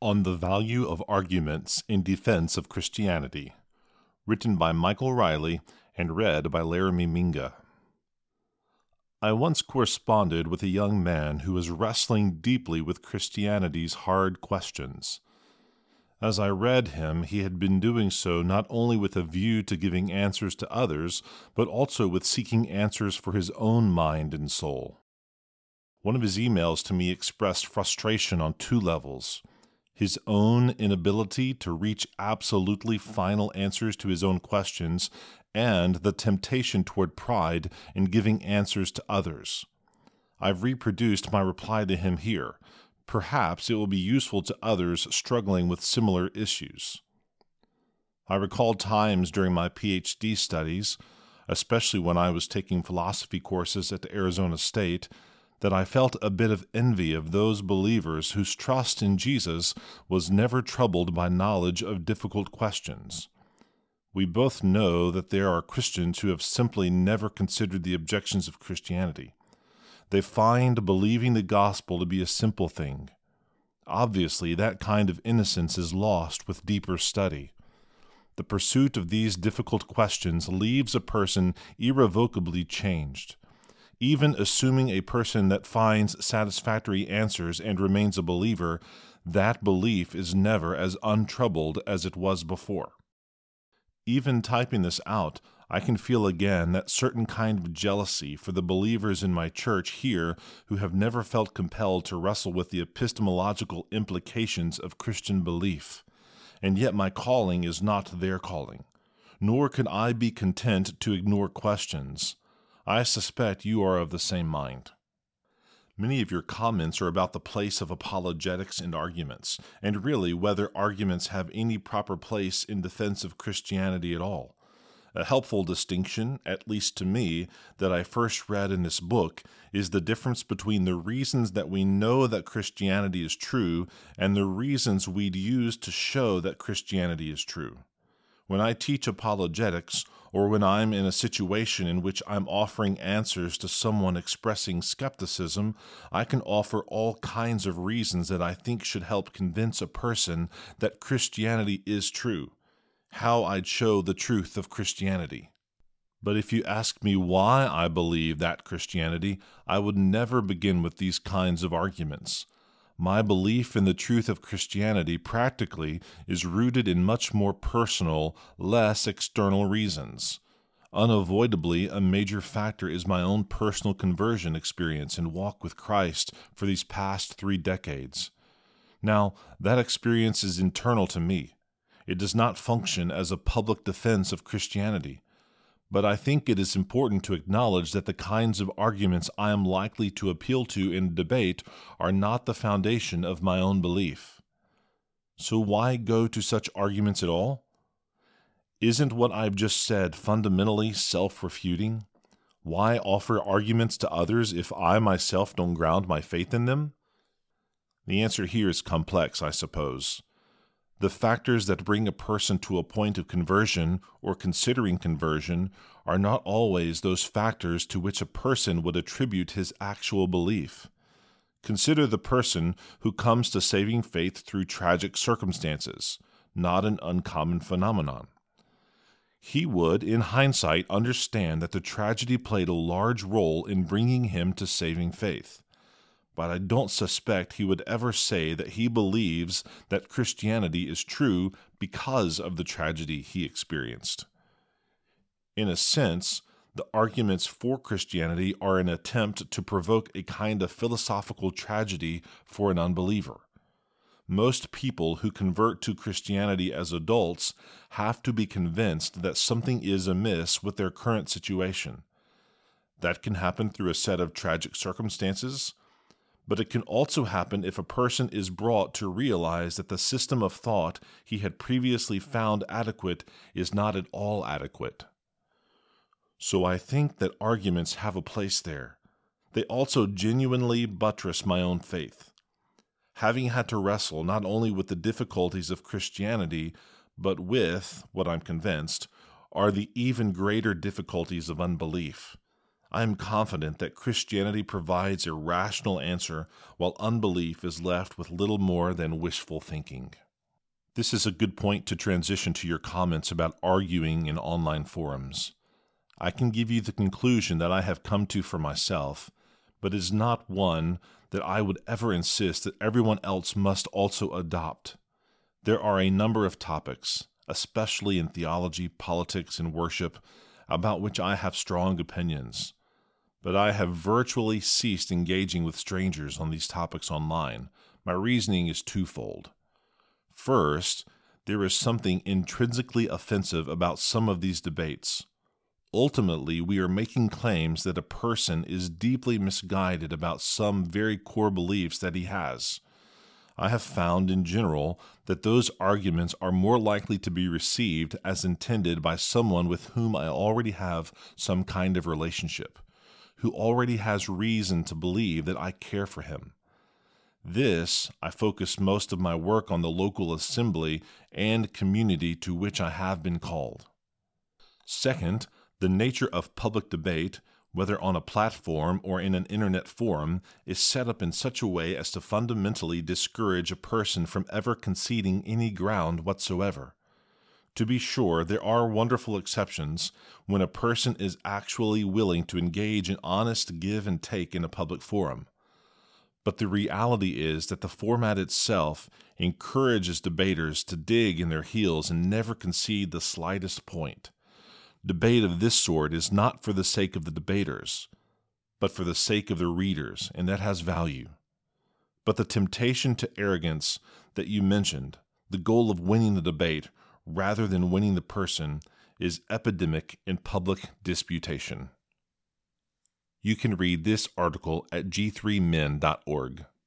On the Value of Arguments in Defense of Christianity, written by Michael Riley and read by Laramie Minga. I once corresponded with a young man who was wrestling deeply with Christianity's hard questions. As I read him, he had been doing so not only with a view to giving answers to others, but also with seeking answers for his own mind and soul. One of his emails to me expressed frustration on two levels his own inability to reach absolutely final answers to his own questions, and the temptation toward pride in giving answers to others. I've reproduced my reply to him here. Perhaps it will be useful to others struggling with similar issues. I recall times during my PhD studies, especially when I was taking philosophy courses at Arizona State, that I felt a bit of envy of those believers whose trust in Jesus was never troubled by knowledge of difficult questions. We both know that there are Christians who have simply never considered the objections of Christianity. They find believing the gospel to be a simple thing. Obviously, that kind of innocence is lost with deeper study. The pursuit of these difficult questions leaves a person irrevocably changed even assuming a person that finds satisfactory answers and remains a believer, that belief is never as untroubled as it was before. Even typing this out, I can feel again that certain kind of jealousy for the believers in my church here who have never felt compelled to wrestle with the epistemological implications of Christian belief. And yet my calling is not their calling. Nor can I be content to ignore questions. I suspect you are of the same mind. Many of your comments are about the place of apologetics and arguments, and really whether arguments have any proper place in defense of Christianity at all. A helpful distinction, at least to me, that I first read in this book is the difference between the reasons that we know that Christianity is true and the reasons we'd use to show that Christianity is true. When I teach apologetics, or when I'm in a situation in which I'm offering answers to someone expressing skepticism, I can offer all kinds of reasons that I think should help convince a person that Christianity is true, how I'd show the truth of Christianity. But if you ask me why I believe that Christianity, I would never begin with these kinds of arguments. My belief in the truth of Christianity practically is rooted in much more personal, less external reasons. Unavoidably, a major factor is my own personal conversion experience and walk with Christ for these past three decades. Now, that experience is internal to me. It does not function as a public defense of Christianity but I think it is important to acknowledge that the kinds of arguments I am likely to appeal to in debate are not the foundation of my own belief. So, why go to such arguments at all? Isn't what I've just said fundamentally self refuting? Why offer arguments to others if I myself don't ground my faith in them? The answer here is complex, I suppose. The factors that bring a person to a point of conversion or considering conversion are not always those factors to which a person would attribute his actual belief. Consider the person who comes to saving faith through tragic circumstances, not an uncommon phenomenon. He would, in hindsight, understand that the tragedy played a large role in bringing him to saving faith but I don't suspect he would ever say that he believes that Christianity is true because of the tragedy he experienced. In a sense, the arguments for Christianity are an attempt to provoke a kind of philosophical tragedy for an unbeliever. Most people who convert to Christianity as adults have to be convinced that something is amiss with their current situation. That can happen through a set of tragic circumstances, but it can also happen if a person is brought to realize that the system of thought he had previously found adequate is not at all adequate. So I think that arguments have a place there. They also genuinely buttress my own faith. Having had to wrestle not only with the difficulties of Christianity, but with, what I'm convinced, are the even greater difficulties of unbelief. I am confident that Christianity provides a rational answer, while unbelief is left with little more than wishful thinking. This is a good point to transition to your comments about arguing in online forums. I can give you the conclusion that I have come to for myself, but it is not one that I would ever insist that everyone else must also adopt. There are a number of topics, especially in theology, politics, and worship, about which I have strong opinions but I have virtually ceased engaging with strangers on these topics online. My reasoning is twofold. First, there is something intrinsically offensive about some of these debates. Ultimately, we are making claims that a person is deeply misguided about some very core beliefs that he has. I have found in general that those arguments are more likely to be received as intended by someone with whom I already have some kind of relationship who already has reason to believe that I care for him. This, I focus most of my work on the local assembly and community to which I have been called. Second, the nature of public debate, whether on a platform or in an internet forum, is set up in such a way as to fundamentally discourage a person from ever conceding any ground whatsoever. To be sure, there are wonderful exceptions when a person is actually willing to engage in honest give and take in a public forum. But the reality is that the format itself encourages debaters to dig in their heels and never concede the slightest point. Debate of this sort is not for the sake of the debaters, but for the sake of the readers, and that has value. But the temptation to arrogance that you mentioned, the goal of winning the debate, rather than winning the person is epidemic in public disputation. You can read this article at g3min.org.